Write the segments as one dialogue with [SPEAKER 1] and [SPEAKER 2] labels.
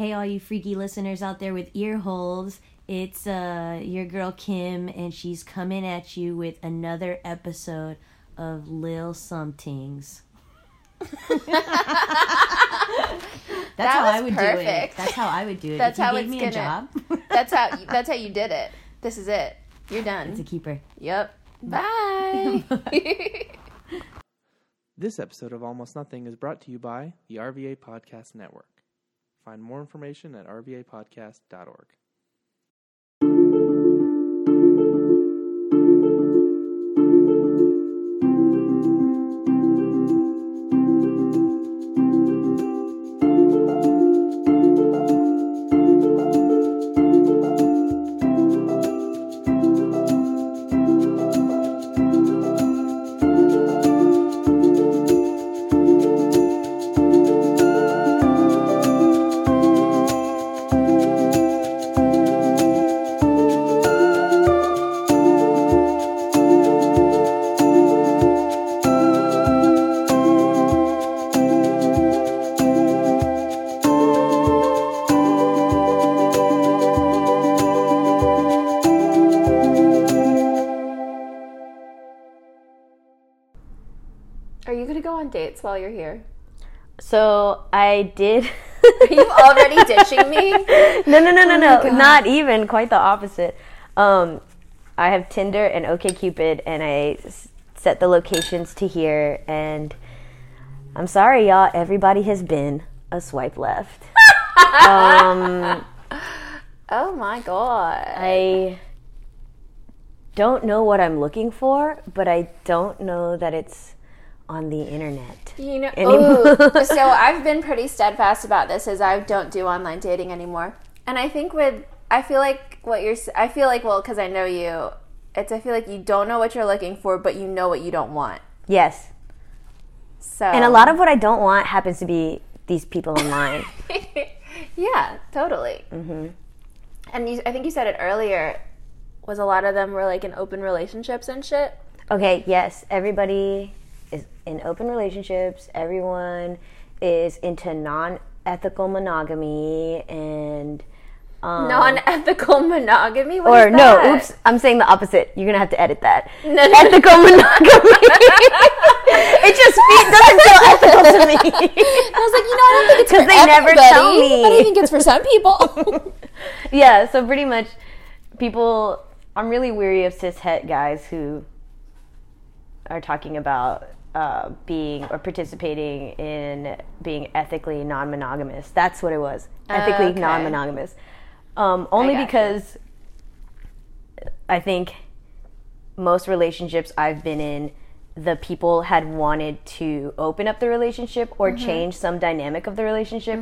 [SPEAKER 1] Hey, all you freaky listeners out there with ear holes. It's uh, your girl Kim, and she's coming at you with another episode of Lil Somethings. That's
[SPEAKER 2] That
[SPEAKER 1] how I
[SPEAKER 2] was
[SPEAKER 1] would do it. That's how I would do it.
[SPEAKER 2] That's
[SPEAKER 1] if you
[SPEAKER 2] how
[SPEAKER 1] gave
[SPEAKER 2] it's
[SPEAKER 1] me
[SPEAKER 2] gonna-
[SPEAKER 1] job,
[SPEAKER 2] That's how that's how you did it. This is it. You're done.
[SPEAKER 1] it's a
[SPEAKER 2] done.
[SPEAKER 1] keeper.
[SPEAKER 2] Yep. Bye.
[SPEAKER 3] This episode of Almost Nothing is brought to you by the RVA Podcast Network. Find more information at rvapodcast.org.
[SPEAKER 2] dates while you're here?
[SPEAKER 1] So I did.
[SPEAKER 2] Are you already ditching me?
[SPEAKER 1] no, no, no, no, no.
[SPEAKER 2] God.
[SPEAKER 1] Not even. Quite the opposite. Um, I have Tinder and OkCupid, and I s- set the locations to here. And I'm sorry, y'all. Everybody has been a swipe left. um,
[SPEAKER 2] Oh my god.
[SPEAKER 1] I don't know what I'm looking for, but I don't know that it's on the internet.
[SPEAKER 2] You know, ooh, so I've been pretty steadfast about this as I don't do online dating anymore. And I think with I feel like what you're I feel like well cuz I know you it's I feel like you don't know what you're looking for but you know what you don't want.
[SPEAKER 1] Yes.
[SPEAKER 2] So
[SPEAKER 1] And a lot of what I don't want happens to be these people online.
[SPEAKER 2] Yeah, totally. Mm-hmm. And you, I think you said it earlier was a lot of them were like in open relationships and shit.
[SPEAKER 1] Okay, yes, everybody in open relationships. Everyone is into non-ethical monogamy and um,
[SPEAKER 2] Non-ethical monogamy. What
[SPEAKER 1] or no, oops, I'm saying the opposite. You're gonna have to edit that.
[SPEAKER 2] No, no,
[SPEAKER 1] Ethical monogamy. it just fe- doesn't feel ethical to me.
[SPEAKER 2] I was like, you know, I don't think it's
[SPEAKER 1] 'Cause
[SPEAKER 2] for
[SPEAKER 1] they never
[SPEAKER 2] everybody,
[SPEAKER 1] tell me.
[SPEAKER 2] but I think it's for some people.
[SPEAKER 1] yeah, so pretty much, people. I'm really weary of cis het guys who are talking about uh, being or participating in being ethically non-monogamous. That's what it was. Ethically
[SPEAKER 2] Okay.
[SPEAKER 1] non-monogamous. Um, only
[SPEAKER 2] gotcha.
[SPEAKER 1] because I think most relationships I've been in, the people had wanted to open up the relationship or change some dynamic of the relationship,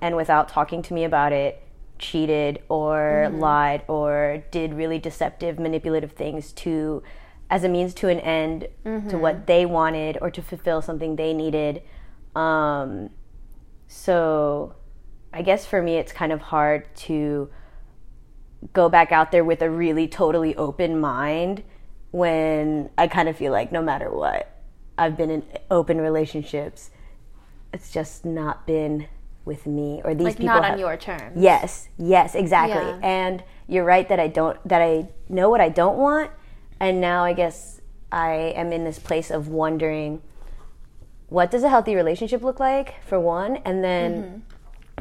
[SPEAKER 1] and without talking to me about it, cheated or lied or did really deceptive, manipulative things to as a means to an end to what they wanted or to fulfill something they needed. Um, so I guess for me, it's kind of hard to go back out there with a really totally open mind when I kind of feel like no matter what, I've been in open relationships. It's just not been with me or these
[SPEAKER 2] like
[SPEAKER 1] people
[SPEAKER 2] not
[SPEAKER 1] have-
[SPEAKER 2] on your terms.
[SPEAKER 1] Yes, yes, exactly.
[SPEAKER 2] Yeah.
[SPEAKER 1] And you're right that I don't that I know what I don't want and now I guess I am in this place of wondering what does a healthy relationship look like for one and then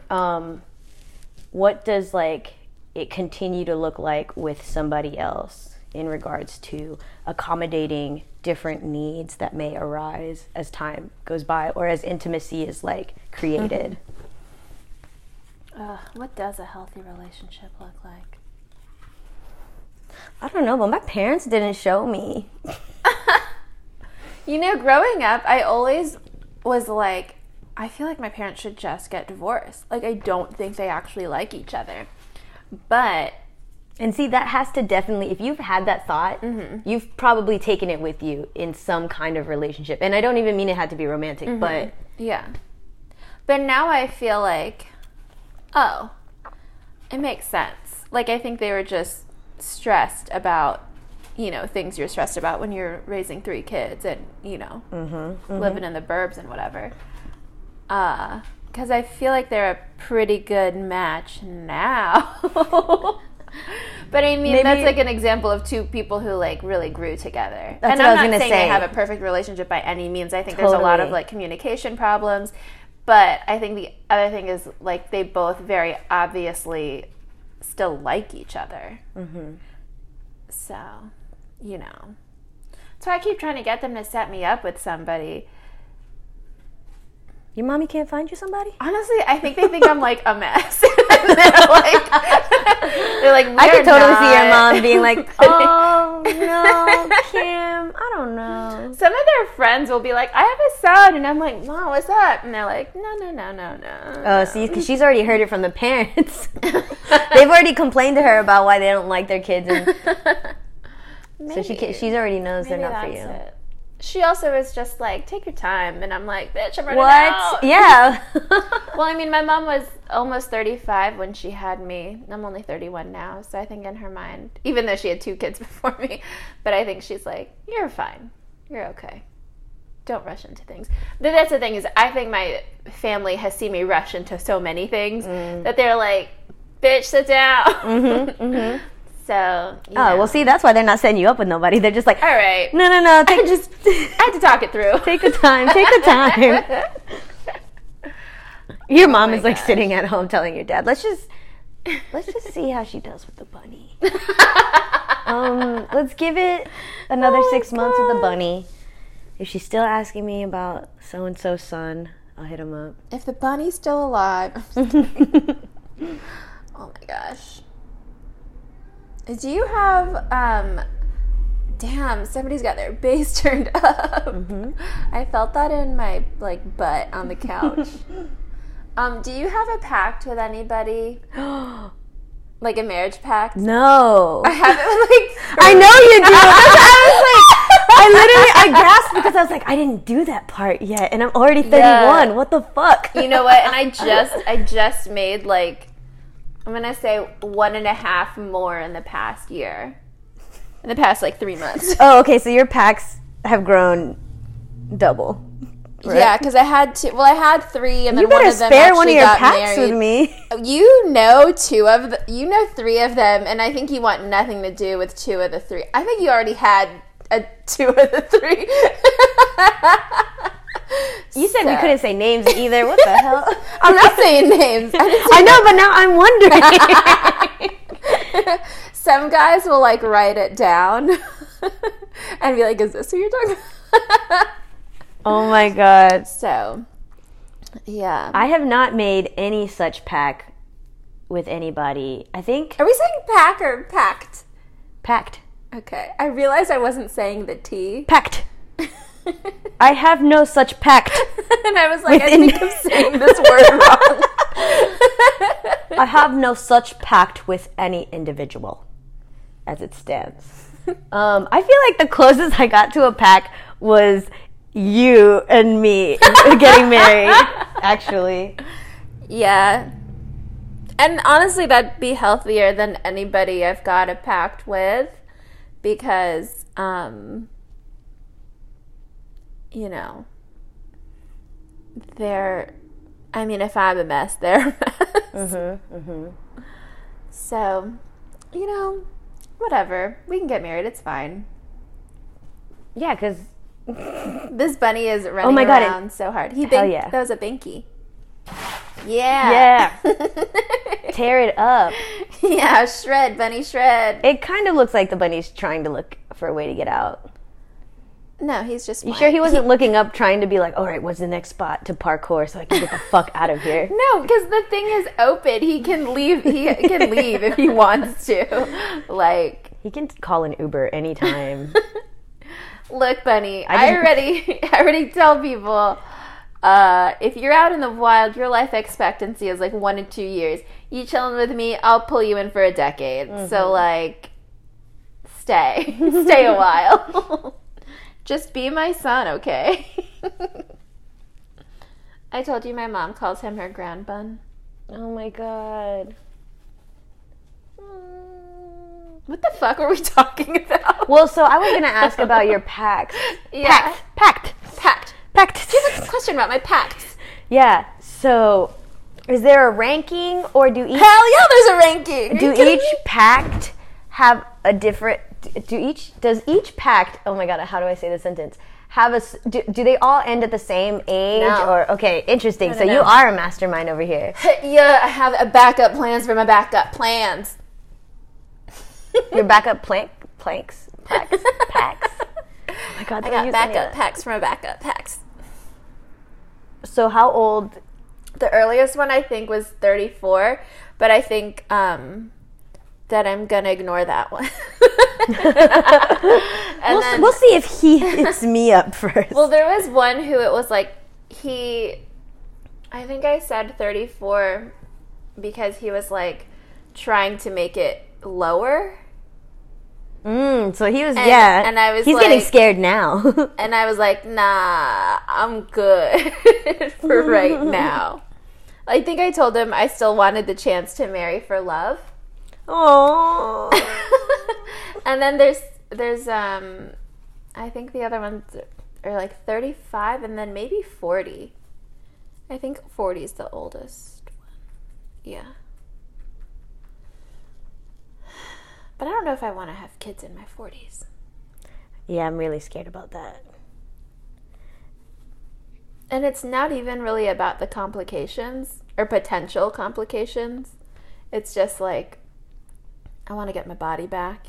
[SPEAKER 1] mm-hmm. um what does like it continue to look like with somebody else in regards to accommodating different needs that may arise as time goes by or as intimacy is like created.
[SPEAKER 2] Ugh, what does a healthy relationship look like?
[SPEAKER 1] I don't know, but my parents didn't show me.
[SPEAKER 2] You know, growing up, I always was like, I feel like my parents should just get divorced. Like, I don't think they actually like each other. But
[SPEAKER 1] And see, that has to definitely, if you've had that thought, mm-hmm. you've probably taken it with you in some kind of relationship. And I don't even mean it had to be romantic, mm-hmm. but
[SPEAKER 2] yeah. But now I feel like, oh, it makes sense. Like, I think they were just stressed about, you know, things you're stressed about when you're raising three kids and, you know, living in the burbs and whatever. Uh, because I feel like they're a pretty good match now. but I mean,
[SPEAKER 1] Maybe-
[SPEAKER 2] that's like an example of two people who like really grew together.
[SPEAKER 1] That's
[SPEAKER 2] and
[SPEAKER 1] what
[SPEAKER 2] I'm
[SPEAKER 1] I was
[SPEAKER 2] not
[SPEAKER 1] gonna
[SPEAKER 2] saying
[SPEAKER 1] say.
[SPEAKER 2] they have a perfect relationship by any means. I think there's a lot of like communication problems. But I think the other thing is like they both very obviously still like each other.
[SPEAKER 1] Mm-hmm.
[SPEAKER 2] So, you know. So I keep trying to get them to set me up with somebody.
[SPEAKER 1] Your mommy can't find you somebody?
[SPEAKER 2] Honestly, I think they think I'm like a mess. They're like, they're like,
[SPEAKER 1] I
[SPEAKER 2] "We're
[SPEAKER 1] could totally see your mom being like, "Oh no, Kim, I don't know."
[SPEAKER 2] Some of their friends will be like, I have a son, and I'm like, Mom, what's up? And they're like, No, no, no, no, no.
[SPEAKER 1] Oh, see, because she's already heard it from the parents. They've already complained to her about why they don't like their kids, and so she
[SPEAKER 2] Maybe.
[SPEAKER 1] ca she already knows
[SPEAKER 2] Maybe
[SPEAKER 1] they're not for you.
[SPEAKER 2] it. She also was just like, take your time, and I'm like, bitch, I'm running
[SPEAKER 1] What?
[SPEAKER 2] out.
[SPEAKER 1] Yeah.
[SPEAKER 2] Well, I mean, my mom was almost 35 when she had me. I'm only 31 now, so I think in her mind, even though she had two kids before me, but I think she's like, you're fine, you're okay. Don't rush into things. But that's the thing is, I think my family has seen me rush into so many things
[SPEAKER 1] Mm.
[SPEAKER 2] that they're like, bitch, sit down. So,
[SPEAKER 1] Oh
[SPEAKER 2] know.
[SPEAKER 1] well, see, that's why they're not setting you up with nobody. They're just like,
[SPEAKER 2] All right.
[SPEAKER 1] no, no, no, take
[SPEAKER 2] just I had to talk it through.
[SPEAKER 1] take the time, take the time. Your mom
[SPEAKER 2] my
[SPEAKER 1] is like
[SPEAKER 2] gosh.
[SPEAKER 1] sitting at home telling your dad, "Let's just, let's just see how she does with the bunny. Um, let's give it another
[SPEAKER 2] Oh
[SPEAKER 1] six months with the bunny. If she's still asking me about so and so's son, I'll hit him up."
[SPEAKER 2] if the bunny's still alive. Oh my gosh. Do you have um damn, somebody's got their bass turned up.
[SPEAKER 1] Mm-hmm.
[SPEAKER 2] I felt that in my like butt on the couch. um, do you have a pact with anybody? Like a marriage pact?
[SPEAKER 1] no.
[SPEAKER 2] I haven't like
[SPEAKER 1] I know you do. I was like, I literally, I gasped because I was like, I didn't do that part yet, and I'm already 31.
[SPEAKER 2] Yeah.
[SPEAKER 1] What the fuck?
[SPEAKER 2] you know what? And I just I just made like I'm gonna say one and a half more in the past year. In the past like three months.
[SPEAKER 1] Oh, okay. So your packs have grown double. right?
[SPEAKER 2] Yeah, because I had two. Well, I had three, and then
[SPEAKER 1] You
[SPEAKER 2] one
[SPEAKER 1] better
[SPEAKER 2] of them
[SPEAKER 1] spare one of your packs
[SPEAKER 2] married.
[SPEAKER 1] with me.
[SPEAKER 2] You know two of the, you know three of them, and I think you want nothing to do with two of the three. I think you already had a two of the three.
[SPEAKER 1] You said we couldn't say names either. What the hell?
[SPEAKER 2] I'm not saying names. I say
[SPEAKER 1] I know, but now I'm wondering.
[SPEAKER 2] Some guys will like write it down and be like, "Is this who you're talking?" about?
[SPEAKER 1] oh my god.
[SPEAKER 2] so, yeah.
[SPEAKER 1] I have not made any such pack with anybody. I think
[SPEAKER 2] Are we saying pack or pact?
[SPEAKER 1] packed.
[SPEAKER 2] Okay, I realized I wasn't saying the T.
[SPEAKER 1] Packed. I have no such pact.
[SPEAKER 2] and I was like, I think I'm saying this word wrong.
[SPEAKER 1] I have no such pact with any individual as it stands. Um, I feel like the closest I got to a pact was you and me getting married, actually.
[SPEAKER 2] yeah. And honestly, that'd be healthier than anybody I've got a pact with because, um, you know, they're, I mean, if I'm a mess, they're a mess.
[SPEAKER 1] Mm-hmm,
[SPEAKER 2] So, you know, whatever. We can get married. It's fine.
[SPEAKER 1] Yeah, because
[SPEAKER 2] This bunny is running
[SPEAKER 1] my God, it-
[SPEAKER 2] around so hard. He think
[SPEAKER 1] yeah.
[SPEAKER 2] that was a binky. Yeah.
[SPEAKER 1] Yeah. tear it up.
[SPEAKER 2] yeah, shred, bunny shred.
[SPEAKER 1] It kind of looks like the bunny's trying to look for a way to get out.
[SPEAKER 2] No, he's just.
[SPEAKER 1] You sure he wasn't looking up trying to be like, all right, what's the next spot to parkour so I can get the fuck out of here?
[SPEAKER 2] No, because the thing is open. He can leave. He can leave if he wants to. Like,
[SPEAKER 1] He can call an Uber anytime.
[SPEAKER 2] look, bunny. I,
[SPEAKER 1] didn't-
[SPEAKER 2] already, I already tell people. Uh, if you're out in the wild, your life expectancy is like one to two years. You chilling with me, I'll pull you in for a decade. So like, stay, stay a while. Just be my son, okay? I told you my mom calls him her ground bun.
[SPEAKER 1] oh my god.
[SPEAKER 2] What the fuck were we talking about?
[SPEAKER 1] Well, so I was gonna ask about your packs.
[SPEAKER 2] Yeah.
[SPEAKER 1] Packed. Packed.
[SPEAKER 2] Pact.
[SPEAKER 1] Packed.
[SPEAKER 2] Give us a question about my pacts.
[SPEAKER 1] yeah. So, is there a ranking, or do each
[SPEAKER 2] Hell yeah, there's a ranking. Are
[SPEAKER 1] do each pact have a different? Do each does each pact? Oh my god, how do I say this sentence? Have a do, do they all end at the same age
[SPEAKER 2] No.
[SPEAKER 1] or okay interesting
[SPEAKER 2] No, no,
[SPEAKER 1] so you are a mastermind over here
[SPEAKER 2] Yeah, I have a backup plans for my backup plans.
[SPEAKER 1] your backup plank planks packs packs oh my god
[SPEAKER 2] I got backup packs from a backup packs.
[SPEAKER 1] so how old
[SPEAKER 2] The earliest one I think was 34, but I think um, that I'm gonna ignore that one. and
[SPEAKER 1] we'll,
[SPEAKER 2] then,
[SPEAKER 1] we'll see if he hits me up first
[SPEAKER 2] well, there was one who it was like he, I think I said 34 because he was like trying to make it lower.
[SPEAKER 1] mm, so he was
[SPEAKER 2] And-
[SPEAKER 1] yeah
[SPEAKER 2] and I was
[SPEAKER 1] he's getting scared now
[SPEAKER 2] And I was like, nah, I'm good for right now. I think I told him I still wanted the chance to marry for love.
[SPEAKER 1] Oh
[SPEAKER 2] and then there's there's um I think the other ones are like 35 and then maybe 40. I think 40 is the oldest one. Yeah. But I don't know if I want to have kids in my 40s.
[SPEAKER 1] yeah i'm really scared about that
[SPEAKER 2] And it's not even really about the complications or potential complications. It's just like, I want to get my body back.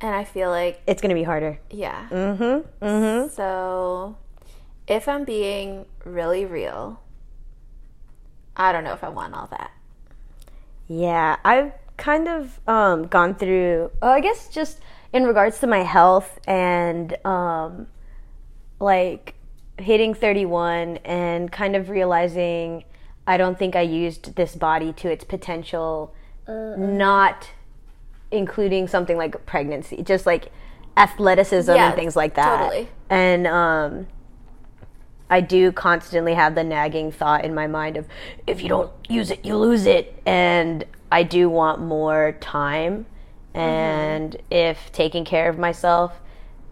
[SPEAKER 2] And I feel like,
[SPEAKER 1] it's gonna be harder
[SPEAKER 2] yeah.
[SPEAKER 1] mm-hmm mm-hmm
[SPEAKER 2] So, if I'm being really real, I don't know if I want all that.
[SPEAKER 1] Yeah, I've kind of um, gone through, uh, I guess, just in regards to my health and um, like hitting 31 and kind of realizing I don't think I used this body to its potential, not including something like pregnancy, just like athleticism
[SPEAKER 2] Yeah,
[SPEAKER 1] and things like that.
[SPEAKER 2] totally.
[SPEAKER 1] And um, I do constantly have the nagging thought in my mind of if you don't use it, you lose it. And I do want more time. And if taking care of myself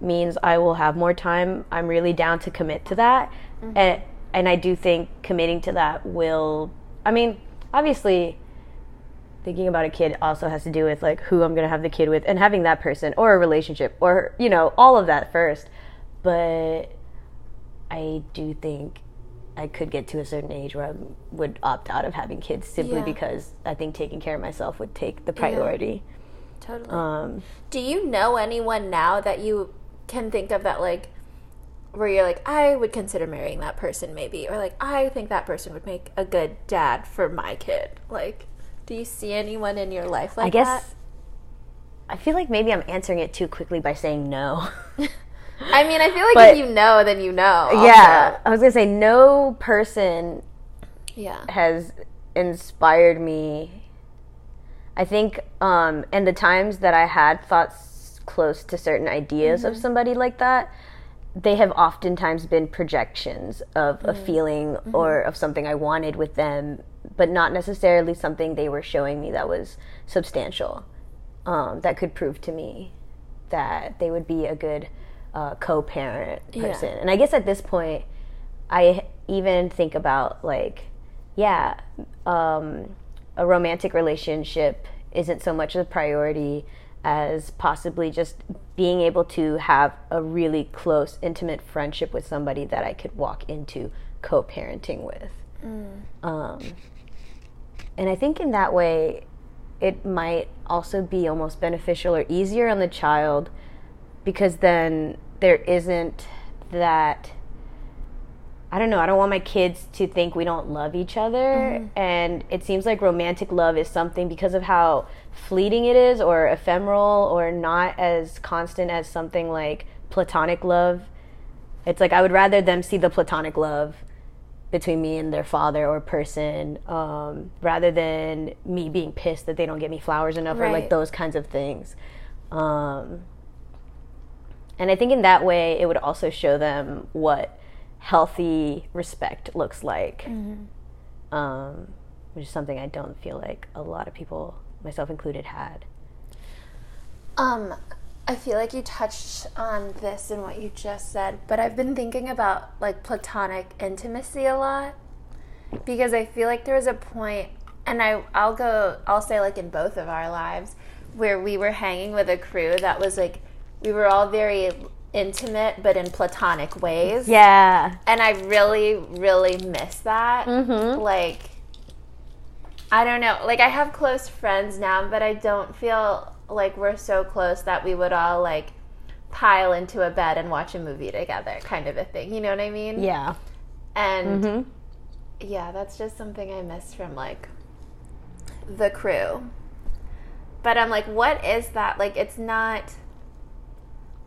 [SPEAKER 1] means I will have more time, I'm really down to commit to that. And and I do think committing to that will I mean, obviously thinking about a kid also has to do with like who I'm going to have the kid with and having that person or a relationship or you know, all of that first. But I do think I could get to a certain age where I would opt out of having kids simply
[SPEAKER 2] Yeah.
[SPEAKER 1] because I think taking care of myself would take the priority.
[SPEAKER 2] Totally.
[SPEAKER 1] Um,
[SPEAKER 2] Do you know anyone now that you can think of that, like, where you're like, I would consider marrying that person maybe? Or, like, I think that person would make a good dad for my kid? Like, do you see anyone in your life like
[SPEAKER 1] I guess
[SPEAKER 2] that?
[SPEAKER 1] I feel like maybe I'm answering it too quickly by saying no.
[SPEAKER 2] I mean, I feel like
[SPEAKER 1] But-
[SPEAKER 2] if you know, then you know. also.
[SPEAKER 1] yeah, I was going to say no person
[SPEAKER 2] Yeah.
[SPEAKER 1] has inspired me. I think, um, and the times that I had thoughts close to certain ideas of mm-hmm. somebody like that, they have oftentimes been projections of a mm. feeling mm-hmm. or of something I wanted with them, but not necessarily something they were showing me that was substantial, um, that could prove to me that they would be a good uh, co-parent
[SPEAKER 2] Yeah.
[SPEAKER 1] person. And I guess at this point, I even think about like, yeah, um, a romantic relationship isn't so much a priority as possibly just being able to have a really close, intimate friendship with somebody that I could walk into co-parenting with. Um, and I think in that way, it might also be almost beneficial or easier on the child because then there isn't that I don't know, I don't want my kids to think we don't love each other mm-hmm. and it seems like romantic love is something because of how fleeting it is or ephemeral or not as constant as something like platonic love. It's like I would rather them see the platonic love between me and their father or person um, rather than me being pissed that they don't get me flowers enough or like those kinds of things. Um, and i think in that way it would also show them what healthy respect looks like. Um, which is something i don't feel like a lot of people myself included had.
[SPEAKER 2] Um, I feel like you touched on this in what you just said, but I've been thinking about like platonic intimacy a lot. because I feel like there was a point, and I I'll go I'll say like in both of our lives where we were hanging with a crew that was like we were all very intimate but in platonic ways.
[SPEAKER 1] Yeah.
[SPEAKER 2] And I really really miss that.
[SPEAKER 1] Mm-hmm.
[SPEAKER 2] Like I don't know. Like I have close friends now, but I don't feel like we're so close that we would all like pile into a bed and watch a movie together kind of a thing. You know what I mean?
[SPEAKER 1] Yeah.
[SPEAKER 2] And
[SPEAKER 1] Mm-hmm.
[SPEAKER 2] yeah, that's just something I miss from like the crew. But I'm like, what is that? Like, it's not.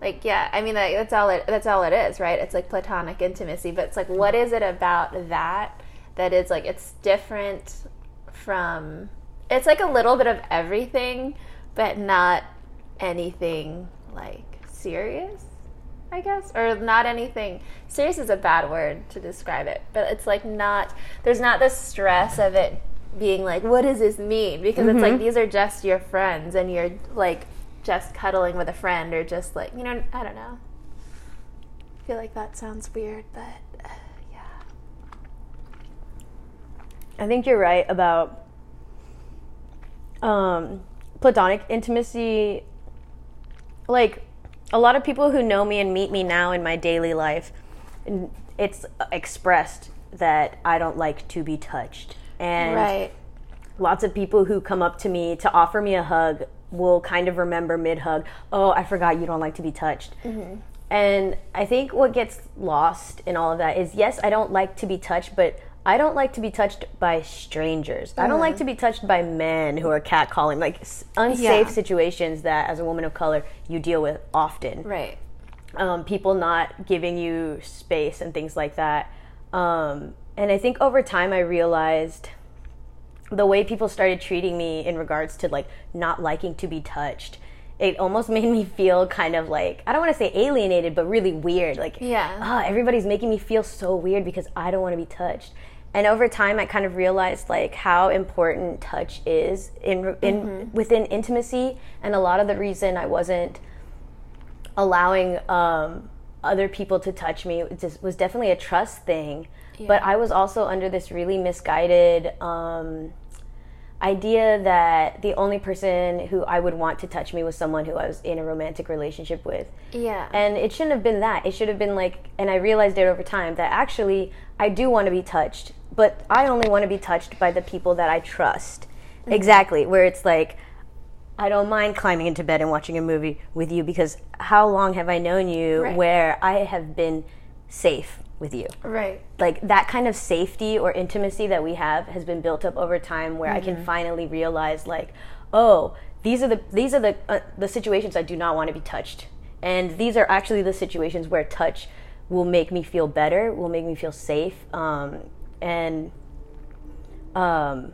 [SPEAKER 2] Like yeah, I mean like, that's all it that's all it is, right? It's like platonic intimacy, but it's like what is it about that that is like it's different from it's like a little bit of everything, but not anything like serious, I guess, or not anything. Serious is a bad word to describe it, but it's like not. There's not the stress of it being like, what does this mean? Because it's like these are just your friends, and you're like just cuddling with a friend, or just like you know, I don't know. I feel like that sounds weird, but uh, yeah.
[SPEAKER 1] I think you're right about um, platonic intimacy. Like a lot of people who know me and meet me now in my daily life, it's expressed that I don't like to be touched. And
[SPEAKER 2] Right.
[SPEAKER 1] lots of people who come up to me to offer me a hug will kind of remember mid hug, oh, I forgot you don't like to be touched. Mm-hmm. And I think what gets lost in all of that is yes, I don't like to be touched, but I don't like to be touched by strangers. I don't like to be touched by men who are catcalling, like unsafe
[SPEAKER 2] Yeah.
[SPEAKER 1] situations that as a woman of color you deal with often
[SPEAKER 2] Right.
[SPEAKER 1] um, people not giving you space and things like that. Um, and I think over time I realized the way people started treating me in regards to like not liking to be touched. It almost made me feel kind of like I don't want to say alienated, but really weird. Like,
[SPEAKER 2] Yeah.
[SPEAKER 1] ah, everybody's making me feel so weird because I don't want to be touched. And over time, I kind of realized like how important touch is in in within intimacy, and a lot of the reason I wasn't allowing um, other people to touch me just was definitely a trust thing. But I was also under this really misguided um, idea that the only person who I would want to touch me was someone who I was in a romantic relationship with.
[SPEAKER 2] Yeah.
[SPEAKER 1] And it shouldn't have been that. It should have been like, and I realized it over time that actually I do want to be touched, but I only want to be touched by the people that I trust. Exactly. Where it's like, I don't mind climbing into bed and watching a movie with you because how long have I known you
[SPEAKER 2] Right.
[SPEAKER 1] where I have been safe with you?
[SPEAKER 2] right.
[SPEAKER 1] like that kind of safety or intimacy that we have has been built up over time where I can finally realize like oh these are the these are the uh, the situations I do not want to be touched and these are actually the situations where touch will make me feel better will make me feel safe um, and um,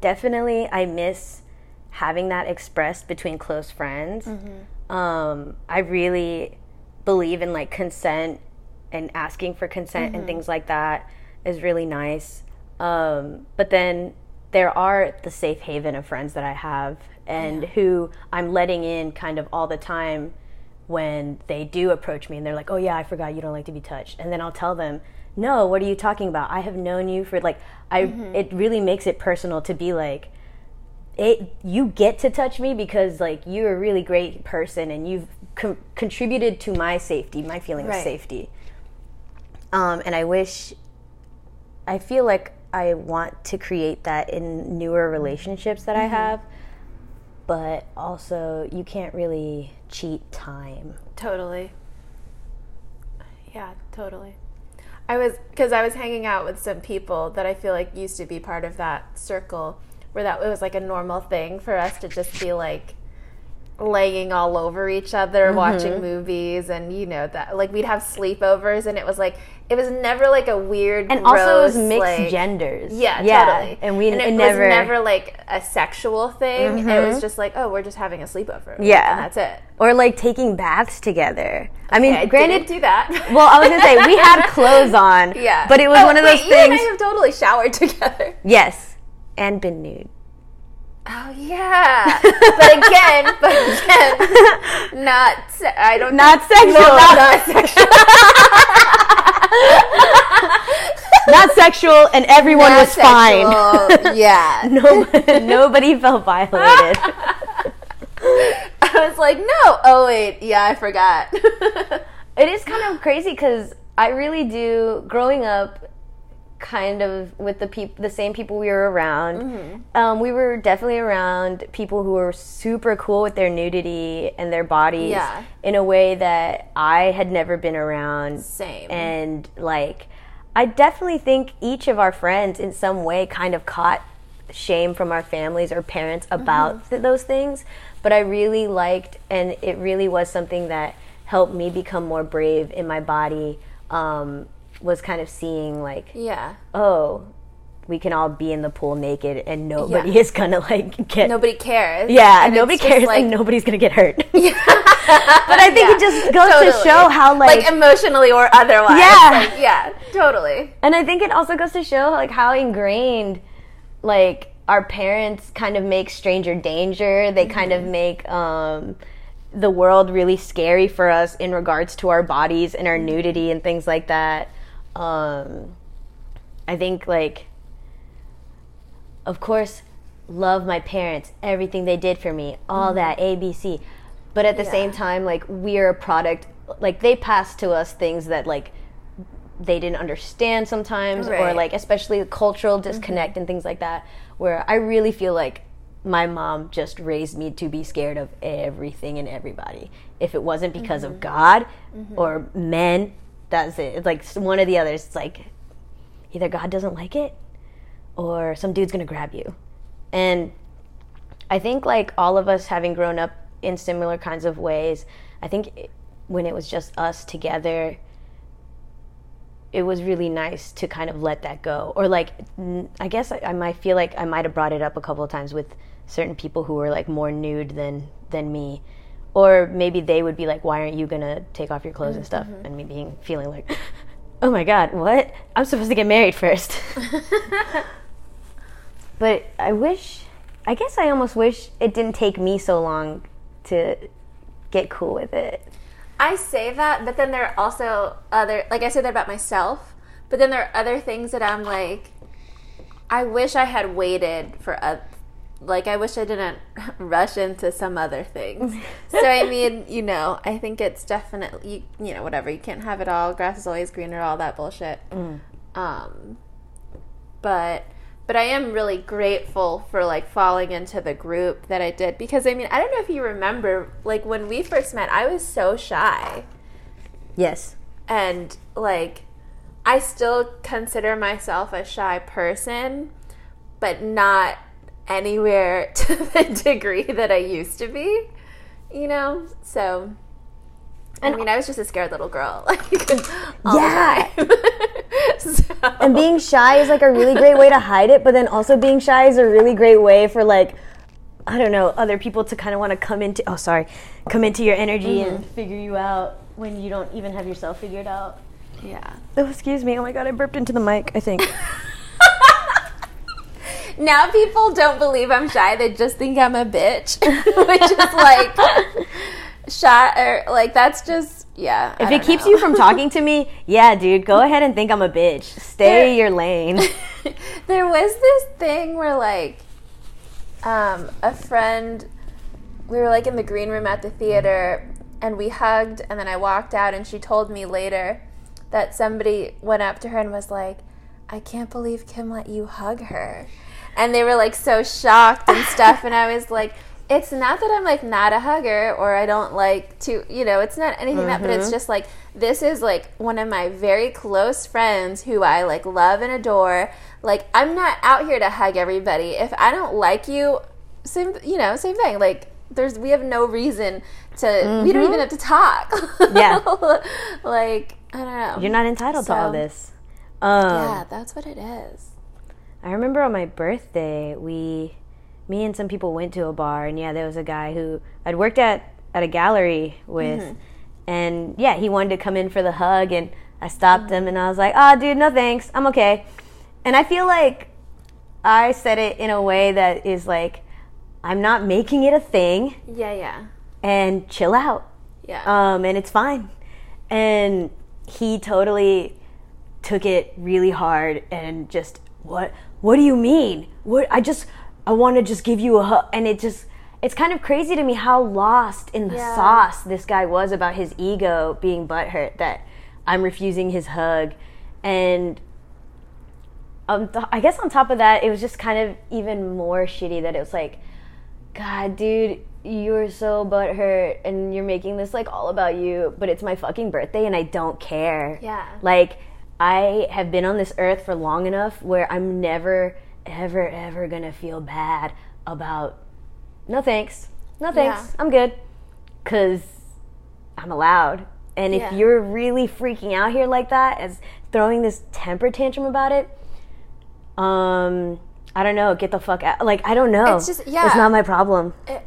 [SPEAKER 1] definitely I miss having that expressed between close friends um, I really believe in like consent and asking for consent and things like that is really nice. Um, but then there are the safe haven of friends that I have and who I'm letting in kind of all the time when they do approach me and they're like, oh yeah, I forgot you don't like to be touched. And then I'll tell them, no, what are you talking about? I have known you for like, I, mm-hmm. it really makes it personal to be like, it you get to touch me because like you're a really great person and you've con- contributed to my safety my feeling of safety um, and i wish i feel like i want to create that in newer mm-hmm. relationships that i mm-hmm. have but also you can't really cheat time
[SPEAKER 2] Totally. Yeah, totally. I was because I was hanging out with some people that I feel like used to be part of that circle where that it was like a normal thing for us to just be like laying all over each other
[SPEAKER 1] Mm-hmm.
[SPEAKER 2] watching movies and you know that like we'd have sleepovers and it was like it was never like a weird
[SPEAKER 1] and also it was mixed
[SPEAKER 2] like-
[SPEAKER 1] genders
[SPEAKER 2] yeah,
[SPEAKER 1] yeah
[SPEAKER 2] totally.
[SPEAKER 1] and we
[SPEAKER 2] and it,
[SPEAKER 1] it never,
[SPEAKER 2] was never like a sexual thing. It was just like, oh, we're just having a sleepover.
[SPEAKER 1] Yeah.
[SPEAKER 2] and that's it.
[SPEAKER 1] or like taking baths together i mean granted
[SPEAKER 2] do that.
[SPEAKER 1] well i was gonna say we had clothes on
[SPEAKER 2] yeah,
[SPEAKER 1] but it was
[SPEAKER 2] Oh,
[SPEAKER 1] one of
[SPEAKER 2] wait,
[SPEAKER 1] those
[SPEAKER 2] you and I
[SPEAKER 1] things
[SPEAKER 2] have totally showered together.
[SPEAKER 1] yes and been nude
[SPEAKER 2] Oh yeah, but again, but again, not. Se- I don't.
[SPEAKER 1] not sexual
[SPEAKER 2] No, not, sexual.
[SPEAKER 1] not sexual, and everyone
[SPEAKER 2] Not
[SPEAKER 1] was fine.
[SPEAKER 2] yeah.
[SPEAKER 1] no, nobody felt violated.
[SPEAKER 2] I was like, no. Oh wait, yeah, I forgot.
[SPEAKER 1] It is kind of crazy because I really do. Growing up, kind of with the peop- the same people we were around,
[SPEAKER 2] Mm-hmm.
[SPEAKER 1] um, we were definitely around people who were super cool with their nudity and their bodies
[SPEAKER 2] Yeah.
[SPEAKER 1] in a way that I had never been around.
[SPEAKER 2] Same.
[SPEAKER 1] And like, I definitely think each of our friends, in some way, kind of caught shame from our families or parents about
[SPEAKER 2] Mm-hmm.
[SPEAKER 1] th- those things. But I really liked, and it really was something that helped me become more brave in my body. Um, was kind of seeing like,
[SPEAKER 2] yeah.
[SPEAKER 1] oh, we can all be in the pool naked, and nobody
[SPEAKER 2] Yeah.
[SPEAKER 1] is gonna like get.
[SPEAKER 2] Nobody cares.
[SPEAKER 1] yeah,
[SPEAKER 2] And
[SPEAKER 1] nobody cares,
[SPEAKER 2] Like,
[SPEAKER 1] and nobody's gonna get hurt. but I think
[SPEAKER 2] Yeah,
[SPEAKER 1] it just goes
[SPEAKER 2] totally.
[SPEAKER 1] to show how
[SPEAKER 2] like emotionally or otherwise.
[SPEAKER 1] Yeah.
[SPEAKER 2] Like, yeah, totally.
[SPEAKER 1] And I think it also goes to show like how ingrained like our parents kind of make stranger danger. They kind of make um the world really scary for us in regards to our bodies and our nudity and things like that. Um I think like of course love my parents, everything they did for me, all mm-hmm. that ABC. But at the
[SPEAKER 2] Yeah.
[SPEAKER 1] same time like we're a product like they passed to us things that like they didn't understand sometimes or like especially the cultural mm-hmm. disconnect and things like that where i really feel like my mom just raised me to be scared of everything and everybody. If it wasn't because of mm-hmm. god or men that's it it's like one of the others it's like either god doesn't like it or some dude's gonna grab you and I think like all of us having grown up in similar kinds of ways, I think when it was just us together, it was really nice to kind of let that go. Or like, I guess I, I might feel like I might have brought it up a couple of times with certain people who were like more nude than than me. Or maybe they would be like, "Why aren't you gonna take off your clothes and stuff?" Mm-hmm. And me being feeling like, "Oh my god, what? I'm supposed to get married first. but I wish, I guess I almost wish it didn't take me so long to get cool with it.
[SPEAKER 2] I say that, but then there are also other like I say that about myself, but then there are other things that I'm like I wish I had waited for a like I wish I didn't rush into some other things. so I mean, you know, I think it's definitely you, you know whatever you can't have it all. Grass is always greener, all that bullshit. Um, but but I am really grateful for like falling into the group that I did because I mean I don't know if you remember like when we first met I was so shy
[SPEAKER 1] Yes.
[SPEAKER 2] and like I still consider myself a shy person but not anywhere to the degree that I used to be you know so I mean I was just a scared little girl like
[SPEAKER 1] Yeah.
[SPEAKER 2] So-
[SPEAKER 1] And being shy is like a really great way to hide it, but then also being shy is a really great way for like I don't know, other people to kind of want to come into oh sorry, come into your energy and mm-hmm. figure you out when you don't even have yourself figured out.
[SPEAKER 2] yeah
[SPEAKER 1] Oh, excuse me. Oh my god, I burped into the mic, I think.
[SPEAKER 2] Now people don't believe I'm shy. They just think I'm a bitch, which is like shy or like that's just yeah.
[SPEAKER 1] if it keeps you from talking to me, yeah, dude, go ahead and think I'm a bitch. Stay
[SPEAKER 2] There-
[SPEAKER 1] your lane.
[SPEAKER 2] there was this thing where like um, a friend we were like in the green room at the theater and we hugged and then I walked out and she told me later that somebody went up to her and was like, I can't believe Kim let you hug her. And they were like so shocked and stuff and I was like it's not that I'm like not a hugger or I don't like to, you know, it's not anything that, but it's just like this is like one of my very close friends who I like love and adore. Like I'm not out here to hug everybody. If I don't like you, same, you know, same thing. Like there's we have no reason to. We don't even have to talk.
[SPEAKER 1] Yeah.
[SPEAKER 2] like I don't know.
[SPEAKER 1] You're not entitled to all this. Um,
[SPEAKER 2] Yeah, that's what it is.
[SPEAKER 1] I remember on my birthday, we, me and some people went to a bar, and yeah, there was a guy who I'd worked at at a gallery with,
[SPEAKER 2] Mm-hmm.
[SPEAKER 1] and yeah, he wanted to come in for the hug, and I stopped
[SPEAKER 2] Mm-hmm.
[SPEAKER 1] him, and I was like, "Ah, dude, no thanks, I'm okay." And I feel like I said it in a way that is like, I'm not making it a thing,
[SPEAKER 2] Yeah, yeah,
[SPEAKER 1] and chill out
[SPEAKER 2] yeah.
[SPEAKER 1] um, and it's fine. And he totally took it really hard and just what what do you mean? What I just I want to just give you a hug and it just it's kind of crazy to me how lost in the
[SPEAKER 2] Yeah.
[SPEAKER 1] sauce this guy was about his ego being butthurt that I'm refusing his hug and um, th- I guess on top of that, it was just kind of even more shitty that it was like, God, dude, you're so butthurt and you're making this like all about you, but it's my fucking birthday and I don't care.
[SPEAKER 2] Yeah.
[SPEAKER 1] Like, I have been on this earth for long enough where I'm never, ever, ever gonna feel bad about, no thanks, no thanks,
[SPEAKER 2] Yeah.
[SPEAKER 1] I'm good. Cause I'm allowed. And if
[SPEAKER 2] Yeah.
[SPEAKER 1] you're really freaking out here like that, as throwing this temper tantrum about it, um, I don't know. Get the fuck out. Like I don't know.
[SPEAKER 2] It's just- yeah.
[SPEAKER 1] It's not my problem.
[SPEAKER 2] It,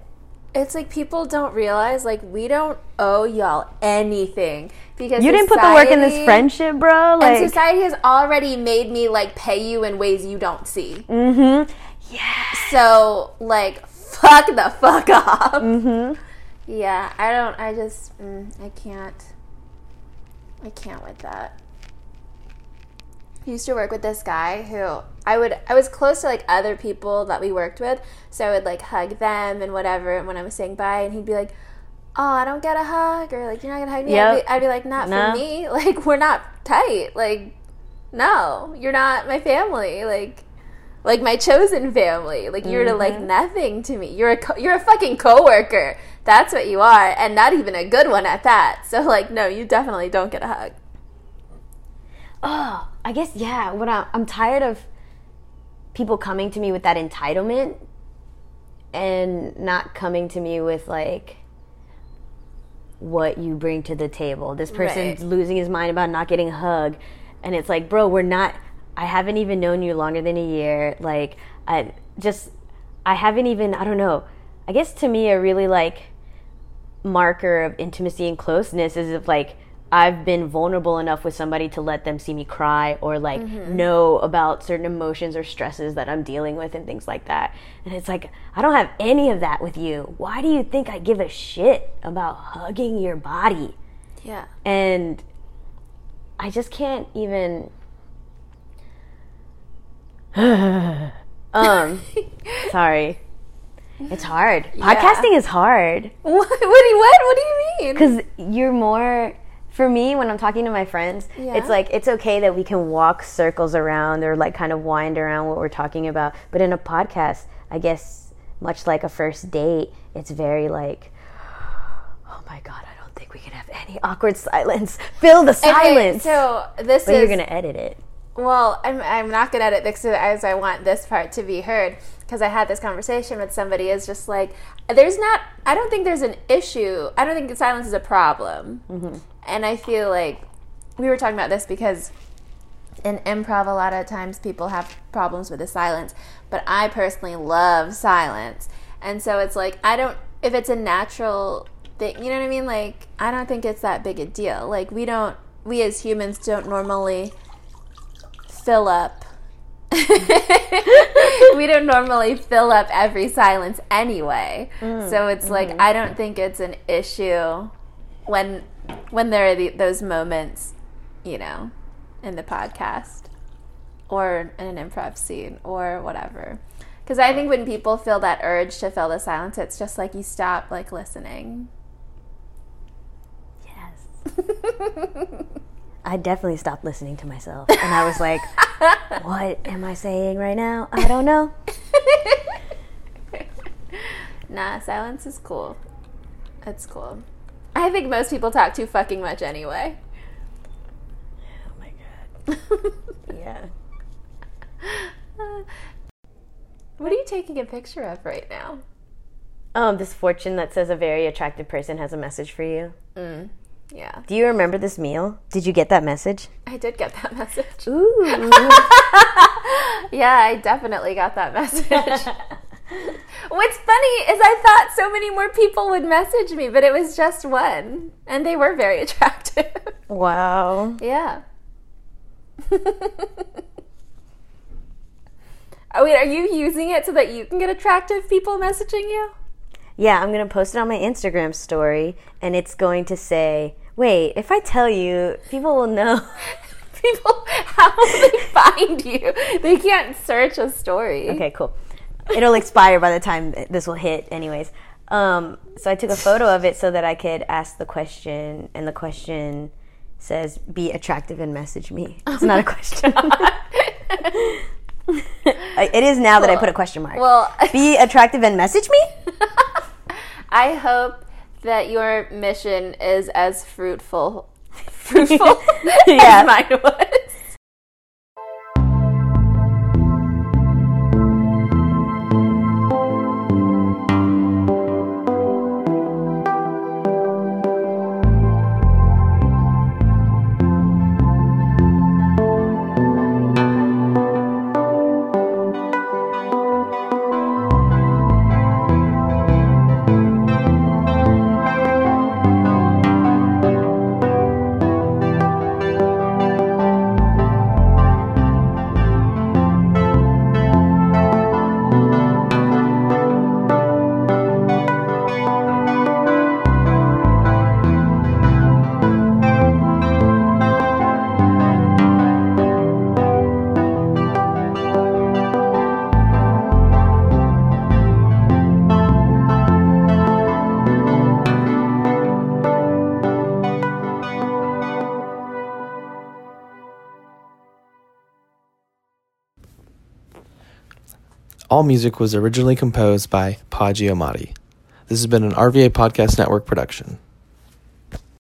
[SPEAKER 2] it's like people don't realize like we don't owe y'all anything because
[SPEAKER 1] You didn't put the work in this friendship, bro.
[SPEAKER 2] And
[SPEAKER 1] Like,
[SPEAKER 2] society has already made me like pay you in ways you don't see.
[SPEAKER 1] mm-hmm. Yeah.
[SPEAKER 2] So like, fuck the fuck off. Mm-hmm. Yeah, I don't. I just, mm, I can't. I can't with that. I used to work with this guy who I would. I was close to like other people that we worked with, so I would like hug them and whatever when I was saying bye, and he'd be like. Oh, I don't get a hug, or like you're not gonna hug me. I'd, be, I'd be like, not
[SPEAKER 1] No.
[SPEAKER 2] for me. Like we're not tight. Like, no, you're not my family. Like, like my chosen family. Like you're mm-hmm. like nothing to me. You're a co- you're a fucking coworker. That's what you are, and not even a good one at that. So like, no, you definitely don't get a hug.
[SPEAKER 1] Oh, I guess yeah. What I'm, I'm tired of people coming to me with that entitlement and not coming to me with like what you bring to the table. This person's
[SPEAKER 2] Right.
[SPEAKER 1] losing his mind about not getting a hug, and it's like, bro, we're not. I haven't even known you longer than a year. Like, I just, I haven't even. I don't know. I guess to me, a really like marker of intimacy and closeness is if like I've been vulnerable enough with somebody to let them see me cry or like
[SPEAKER 2] Mm-hmm.
[SPEAKER 1] know about certain emotions or stresses that I'm dealing with and things like that. And it's like I don't have any of that with you. Why do you think I give a shit about hugging your body?
[SPEAKER 2] Yeah.
[SPEAKER 1] And I just can't even um sorry. It's hard. Podcasting is hard.
[SPEAKER 2] What? What do you, what? What do you mean?
[SPEAKER 1] because you're more for me when i'm talking to my friends
[SPEAKER 2] Yeah.
[SPEAKER 1] it's like it's okay that we can walk circles around or like kind of wind around what we're talking about but in a podcast i guess much like a first date it's very like oh my god i don't think we can have any awkward silence fill the
[SPEAKER 2] Okay,
[SPEAKER 1] silence
[SPEAKER 2] so this
[SPEAKER 1] but
[SPEAKER 2] is
[SPEAKER 1] you're gonna edit it
[SPEAKER 2] Well, I'm, I'm not going to edit this as I want this part to be heard because I had this conversation with somebody. Is just like, there's not, I don't think there's an issue. I don't think silence is a problem. Mm-hmm. And I feel like we were talking about this because in improv, a lot of times people have problems with the silence, but I personally love silence. And so it's like, I don't, if it's a natural thing, you know what I mean? Like, I don't think it's that big a deal. Like, we don't, we as humans don't normally fill up. we don't normally fill up every silence anyway. Mm, so it's like mm-hmm. I don't think it's an issue when when there are the, those moments, you know, in the podcast or in an improv scene or whatever. Because I think when people feel that urge to fill the silence, it's just like you stop like listening.
[SPEAKER 1] yes i definitely stopped listening to myself and i was like what am i saying right now i don't know
[SPEAKER 2] Nah, silence is cool. It's cool. I think most people talk too fucking much anyway.
[SPEAKER 1] oh my god yeah
[SPEAKER 2] What are you taking a picture of right now?
[SPEAKER 1] Um, this fortune that says a very attractive person has a message for you.
[SPEAKER 2] Yeah,
[SPEAKER 1] Do you remember this meal? Did you get that message?
[SPEAKER 2] I did get that message.
[SPEAKER 1] Ooh.
[SPEAKER 2] Yeah, I definitely got that message. What's funny is I thought so many more people would message me, but it was just one. And they were very attractive.
[SPEAKER 1] wow.
[SPEAKER 2] yeah. oh, wait, are you using it so that you can get attractive people messaging you?
[SPEAKER 1] Yeah, I'm going to post it on my Instagram story and it's going to say, wait, if I tell you, people will know.
[SPEAKER 2] people, how will they find you? They can't search a story.
[SPEAKER 1] Okay, cool. It'll expire by the time this will hit, anyways. Um, so I took a photo of it so that I could ask the question, and the question says, "Be attractive and message me." It's not a question. it is now that I put a question mark.
[SPEAKER 2] Well,
[SPEAKER 1] Be attractive and message me.
[SPEAKER 2] I hope that your mission is as fruitful, fruitful
[SPEAKER 1] Yeah.
[SPEAKER 2] as mine was.
[SPEAKER 3] All music was originally composed by Paji Omadi. This has been an RVA Podcast Network production.